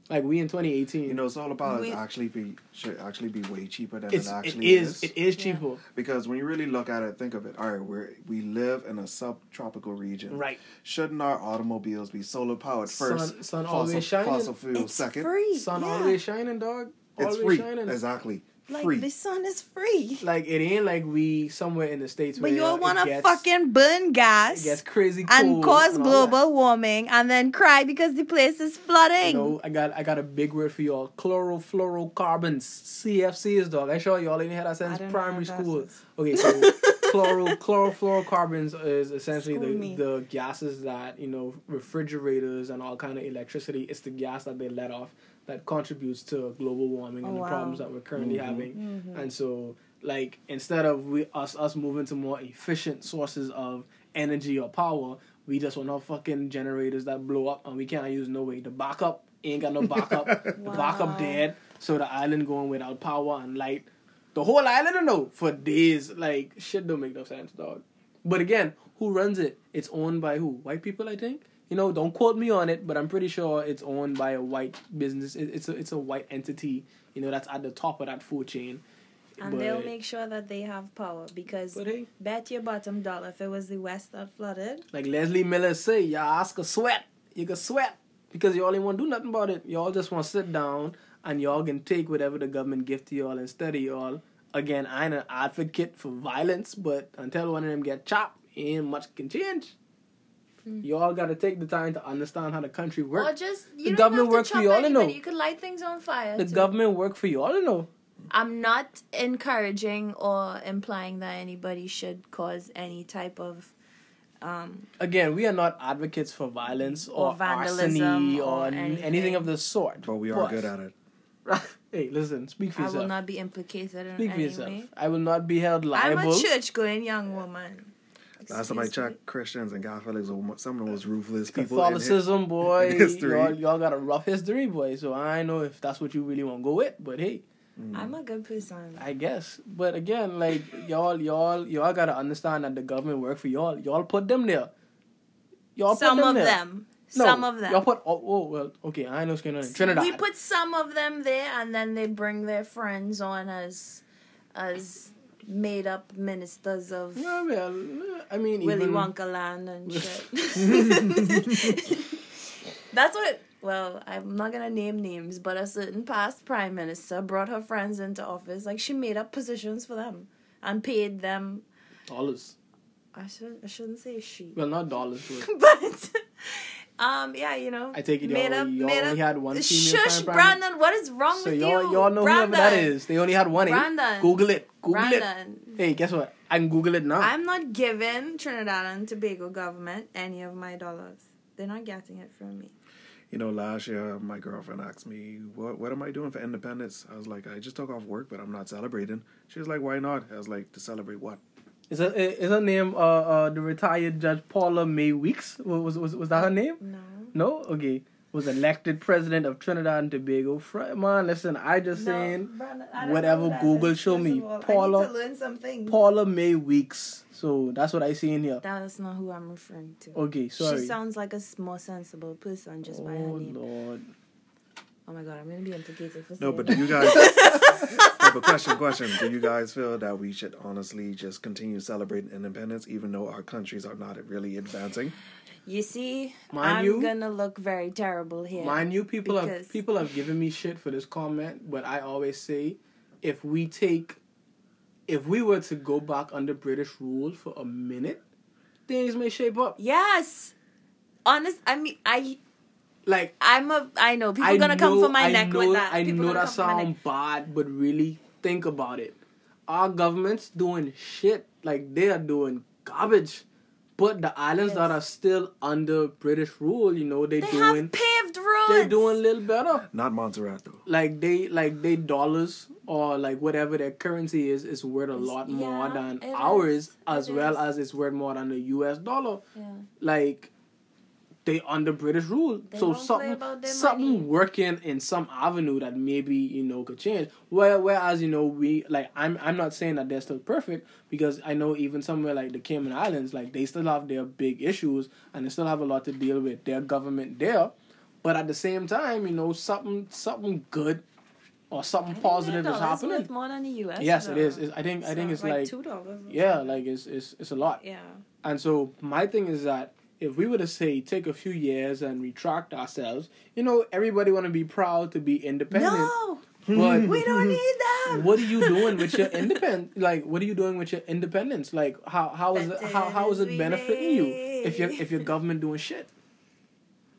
Like we in 2018. You know, solar power We- actually be should actually be way cheaper than it it actually is it is Yeah. cheaper. Because when you really look at it, think of it. All right, we we live in a subtropical region. Right. Shouldn't our automobiles be solar powered first? Sun- sun fossil, always shining. Fossil fuel It's second. free. Sun yeah. always shining, dog. It's free. shining. Exactly. Like free. the sun is free. Like it ain't like we somewhere in the states But you all want to fucking burn gas gets crazy and cause and global warming and then cry because the place is flooding. No, I got I got a big word for y'all. Chlorofluorocarbons, CFCs, dog. I sure y'all ain't had that since primary school. Okay, so chloro chlorofluorocarbons is essentially School the, me. the gases that you know refrigerators and all kind of electricity. It's the gas that they let off that contributes to global warming Oh, and the wow. problems that we're currently Mhm. having. Mm-hmm. And so, like instead of we us us moving to more efficient sources of energy or power, we just want our fucking generators that blow up and we can't use no way. The backup ain't got no backup. The Wow. backup dead. So the island going without power and light. The whole island don't know for days. Like shit don't make no sense, dog. But again, who runs it? It's owned by who? White people, I think. You know, don't quote me on it, but I'm pretty sure it's owned by a white business. It, it's a it's a white entity. You know, that's at the top of that food chain. And But- they'll make sure that they have power because hey, bet your bottom dollar if it was the West that flooded. like Leslie Miller say, y'all ask a sweat. You can sweat because y'all ain't want to do nothing about it. Y'all just want to sit down and y'all can take whatever the government give to y'all and study y'all. Again, I ain't an advocate for violence, but until one of them get chopped, ain't much can change. Y'all got to take the time to understand how the country Or works. just you The don't government have to work for you all to know. You could light things on fire. The too. government work for y'all to know. I'm not encouraging or implying that anybody should cause any type of um Again, we are not advocates for violence or, Or vandalism or, or anything. anything. of the sort. but we are good at it. hey, listen, speak for I yourself. I will not be implicated in Speak for any yourself. way. I will not be held liable. I'm a church going young woman. Last time I Excuse me. checked, Christians and Catholics are some of the most ruthless people. in Catholicism, boy, in history. y'all, y'all got a rough history, boy. So I know if that's what you really want to go with, but hey, mm. I'm a good person. I guess. But again, like y'all, y'all, y'all gotta understand that the government work for y'all. Y'all put them there. Y'all Some put them of there. them. No, some of them. Y'all put. Oh, oh, well, okay. I know what's going on in Trinidad. We put some of them there, and then they bring their friends on as as made up ministers of Yeah, well, I mean, Willy even, Wonka land and shit. That's what. Well, I'm not gonna name names, but a certain past prime minister brought her friends into office. Like she made up positions for them and paid them. dollars. I should I shouldn't say she, Well, not dollars. But but um, yeah, you know. I take it made y'all, up, y'all only up. had one female Shush, prime prime- Brandon. What is wrong So with y'all, you? y'all know Brandon. whoever that is. They only had one. eh? Brandon. Google it. Google it. Brandon. Hey, guess what? I can Google it now. I'm not giving Trinidad and Tobago government any of my dollars. They're not getting it from me. You know, last year my girlfriend asked me, "What what am I doing for Independence?" I was like, "I just took off work, but I'm not celebrating." She was like, "Why not?" I was like, "To celebrate what?" Is her, is her name uh, uh the retired Judge Paula-Mae Weekes? Was was was, was that her name? No. No. Okay. Was elected president of Trinidad and Tobago. Fr- Man, listen, I just saying Brandon, I whatever that Google is, show first me. of all. I Paula- need to learn something. Paula May Weeks. So that's what I see in here. That's not who I'm referring to. Okay, sorry. She sounds like a more sensible person just by her oh name. Lord. Oh my god, I'm gonna be implicated for some. No, but do you guys? no, but question, question. Do you guys feel that we should honestly just continue celebrating independence, even though our countries are not really advancing? You see, Mind I'm you- gonna look very terrible here. Mind you, people have people have given me shit for this comment, but I always say, if we take, if we were to go back under British rule for a minute, things may shape up. Yes. Honest, I mean, I, Like I'm a, I know people I are gonna come for my I neck know, with that. I People know gonna that come for sound bad, but really think about it. Our government's doing shit like they are doing garbage, but the islands that are still under British rule, you know, they, They doing have paved roads. They're doing a little better. Not Montserrat though. Like they like they dollars or like whatever their currency is is worth a It's- lot more yeah, than ours, is. as It well is. as it's worth more than the U.S. dollar. Yeah. Like they under British rule, They so something something money. working in some avenue that maybe you know could change. Where whereas you know we like I'm I'm not saying that they're still perfect because I know even somewhere like the Cayman Islands like they still have their big issues and they still have a lot to deal with their government there, but at the same time you know something something good or something positive is happening. more than the U.S. Yes, it is. It's, I think I think So, it's like two dollars. yeah, like it's it's it's a lot. Yeah. And so my thing is that if we were to say take a few years and retract ourselves, you know, everybody want to be proud to be independent. No, But we don't need them. what are you doing with your independent? Like, what are you doing with your independence? Like, how how is it how how is it benefiting you if your if your government doing shit?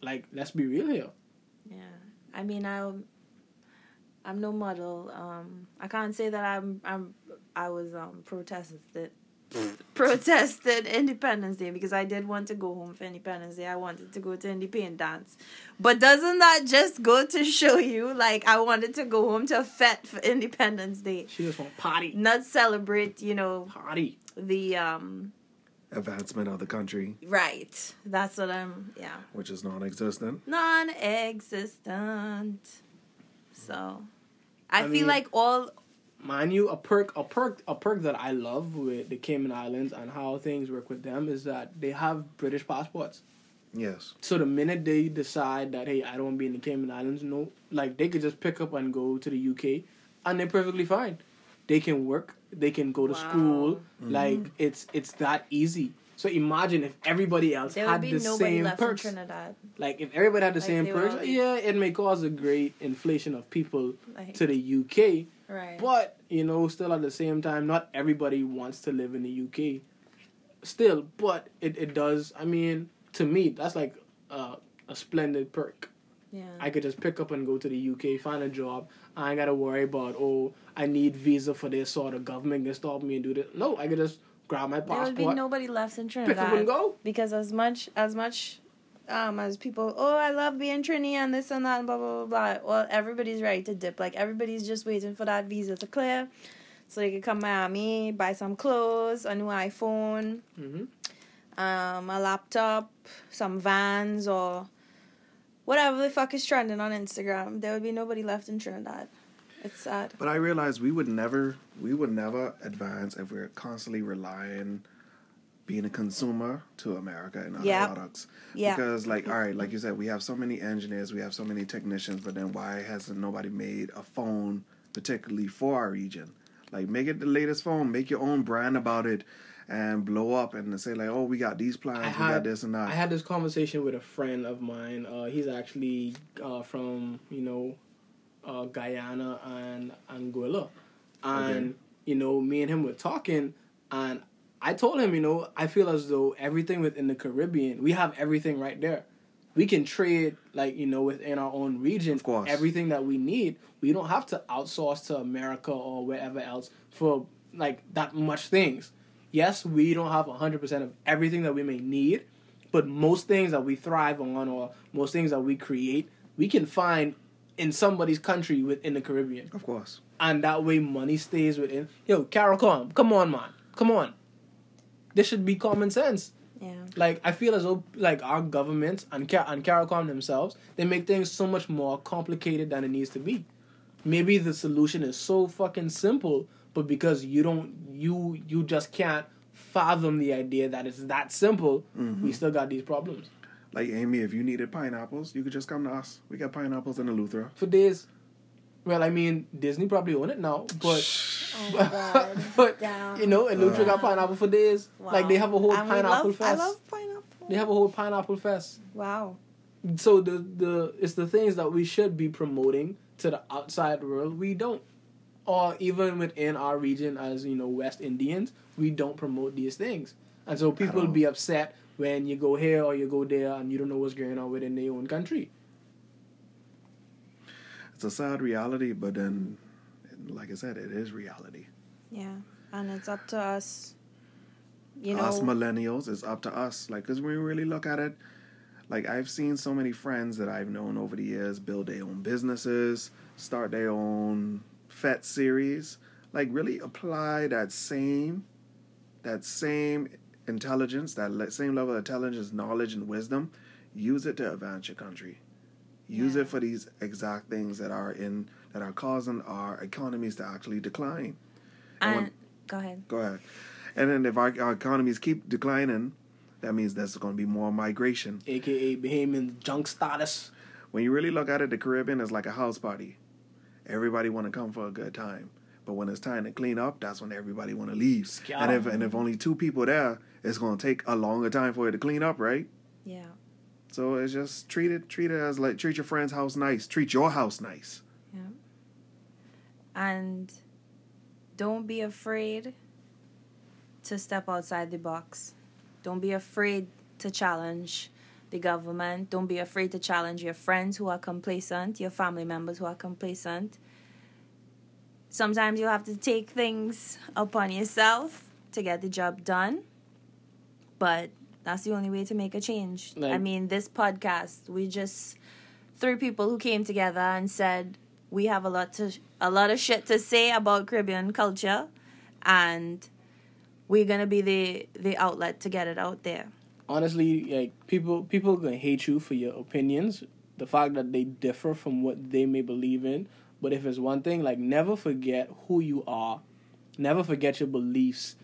Like, let's be real here. Yeah, I mean, I'm, I'm no model. Um, I can't say that I'm, I'm, I was um protested, protested Independence Day because I did want to go home for Independence Day. I wanted to go to Independence, Dance. but doesn't that just go to show you, like, I wanted to go home to a fete for Independence Day, She just want party, not celebrate, you know, party. the um. Advancement of the country, Right, that's what I'm. Yeah. which is non-existent. non-existent. So, I, I feel mean- like all Mind you, a perk, a perk, a perk that I love with the Cayman Islands and how things work with them is that they have British passports. Yes. So the minute they decide that hey, I don't want to be in the Cayman Islands, no, like they could just pick up and go to the UK, and they're perfectly fine. They can work, they can go to Wow. school, mm-hmm. like it's it's that easy. So imagine if everybody else there had would be the nobody same left perks. in Trinidad. Like if everybody had the Like, same they perks, all yeah, it may cause a great inflation of people Like, to the UK. right. But you know, still at the same time, not everybody wants to live in the UK. Still, but it, it does. I mean, to me, that's like uh, a splendid perk. yeah. I could just pick up and go to the UK, find a job. I ain't gotta worry about oh, I need visa for this or the government can stop me and do this. No, I could just grab my passport. there would be nobody left in pick Trinidad up and go. because as much as much um as people oh I love being Trini and this and that and blah blah blah blah. Well, everybody's ready to dip. Like everybody's just waiting for that visa to clear, so they can come Miami, buy some clothes, a new iPhone, hmm um, a laptop, some vans, or whatever the fuck is trending on Instagram. There would be nobody left in Trinidad. It's sad. But I realized we would never, we would never advance if we're constantly relying, being a consumer to America and other Yeah. products. Yeah. Because, like, all right, like you said, we have so many engineers, we have so many technicians, but then why hasn't nobody made a phone particularly for our region? Like, make it the latest phone, make your own brand about it, and blow up and say like, oh, we got these plans, I we got had- this and that. I had this conversation with a friend of mine. Uh, he's actually uh, from you know uh, Guyana and Anguilla, and Okay. you know me and him were talking, and I told him, you know, I feel as though everything within the Caribbean, we have everything right there. We can trade like you know within our own region, Of course. everything that we need. We don't have to outsource to America or wherever else for like that much things. Yes, we don't have 100% of everything that we may need, but most things that we thrive on or most things that we create, we can find in somebody's country within the Caribbean. of course. And that way money stays within. Yo, CARICOM, come on, man. Come on. This should be common sense. Yeah. Like I feel as though like our governments and Car- and CARICOM themselves, they make things so much more complicated than it needs to be. Maybe the solution is so fucking simple, but because you don't you you just can't fathom the idea that it's that simple, mm-hmm. we still got these problems. Like Amy, if you needed pineapples, you could just come to us. We got pineapples in Eleuthera. For days. Well, I mean, Disney probably own it now, but Oh my god. but Down. you know, Eleuthera got pineapple for days. Like they have a whole And pineapple love, I fest. love pineapple. They have a whole pineapple fest. Wow. so the the it's the things that we should be promoting to the outside world we don't or even within our region as you know west indians we don't promote these things and so people all. be upset when you go here or you go there and you don't know what's going on within their own country It's a sad reality, but then, like I said, it is reality. Yeah. And it's up to us. You know. us millennials, it's up to us. Like, because we really look at it, Like I've seen so many friends that I've known over the years build their own businesses, start their own fete series, like really apply that same that same intelligence, that same level of intelligence, knowledge and wisdom, use it to advance your country. Use Yeah. it for these exact things that are in that are causing our economies to actually decline. And And when- go ahead. Go ahead. And then if our, our economies keep declining, that means there's going to be more migration. AKA Bahamian junk status. When you really look at it, the Caribbean is like a house party. Everybody want to come for a good time, but when it's time to clean up, that's when everybody want to leave. Scout. And if and if only two people there, it's going to take a longer time for it to clean up, right? Yeah. So it's just treat it treat it as like treat your friend's house nice. Treat your house nice. Yeah. And don't be afraid to step outside the box. Don't be afraid to challenge the government. Don't be afraid to challenge your friends who are complacent, your family members who are complacent. Sometimes you have to take things upon yourself to get the job done. But that's the only way to make a change. I mean, this podcast, we just three people who came together and said we have a lot to a lot of shit to say about Caribbean culture, and we're gonna be the the outlet to get it out there. honestly, like people people gonna hate you for your opinions, the fact that they differ from what they may believe in. But if it's one thing, like never forget who you are, never forget your beliefs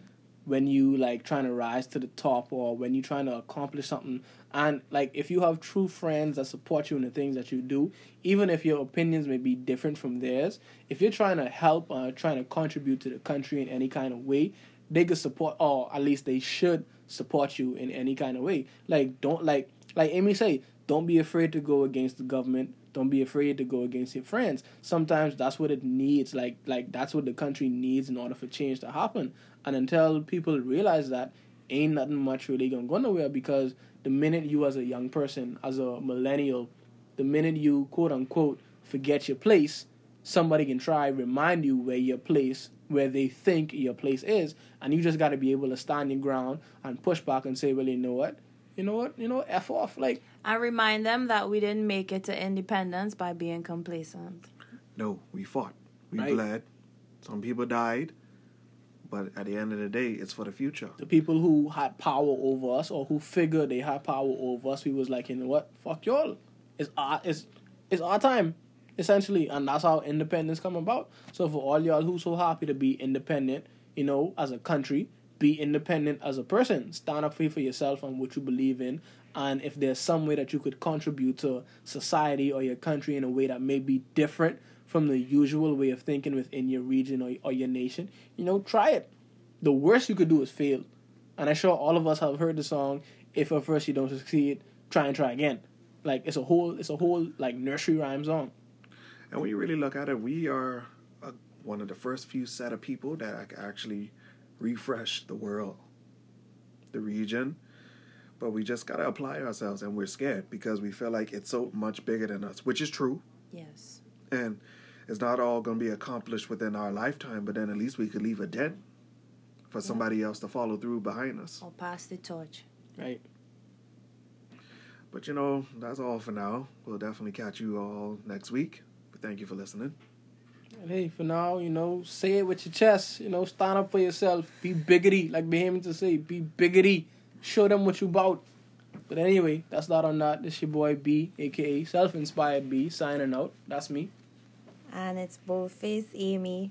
when you like trying to rise to the top or when you're trying to accomplish something. And like if you have true friends that support you in the things that you do, even if your opinions may be different from theirs, if you're trying to help or trying to contribute to the country in any kind of way, they could support or at least they should support you in any kind of way. Like don't like like Amy say, don't be afraid to go against the government. Don't be afraid to go against your friends. Sometimes that's what it needs. Like like that's what the country needs in order for change to happen. And until people realize that, ain't nothing much really gonna go nowhere because the minute you as a young person, as a millennial, the minute you quote unquote forget your place, somebody can try remind you where your place where they think your place is and you just got to be able to stand your ground and push back and say well you know what you know what you know f off like I remind them that we didn't make it to independence by being complacent. No, we fought. We Right. bled. Some people died. But at the end of the day, it's for the future. the people who had power over us or who figured they had power over us we was like you know what? Fuck y'all. It's our it's it's our time essentially. And that's how independence come about. So for all y'all who so happy to be independent you know as a country be independent as a person. Stand up for for yourself and what you believe in. And if there's some way that you could contribute to society or your country in a way that may be different from the usual way of thinking within your region or, or your nation you know try it the worst you could do is fail. And I'm sure all of us have heard the song, if at first you don't succeed, try and try again. Like it's a whole it's a whole like nursery rhyme song. And when you really look at it, we are uh one of the first few set of people that actually refresh the world, the region. But we just got to apply ourselves, and we're scared because we feel like it's so much bigger than us, which is true. Yes. And it's not all going to be accomplished within our lifetime, but then at least we could leave a dent for somebody else to follow through behind us. Or pass the torch. Right. But you know, that's all for now. We'll definitely catch you all next week. But thank you for listening. And hey, for now, you know, say it with your chest. You know, stand up for yourself. Be biggity, like Bahamian to say. Be biggity. Show them what you about. But anyway, that's that on that. This is your boy B, aka Self Inspired B, signing out. That's me. And it's Boldface Amy.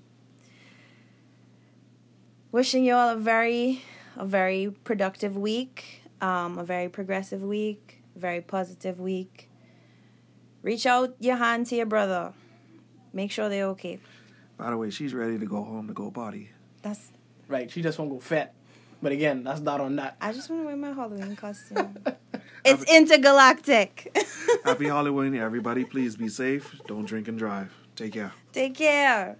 Wishing you all a very, a very productive week, um, a very progressive week, a very positive week. Reach out your hand to your brother. Make sure they're okay. By the way, she's ready to go home to go party. That's. Right, she just won't go fete. But again, that's not on that. I just want to wear my Halloween costume. it's intergalactic. Happy Halloween, everybody. Please be safe. Don't drink and drive. Take care. Take care.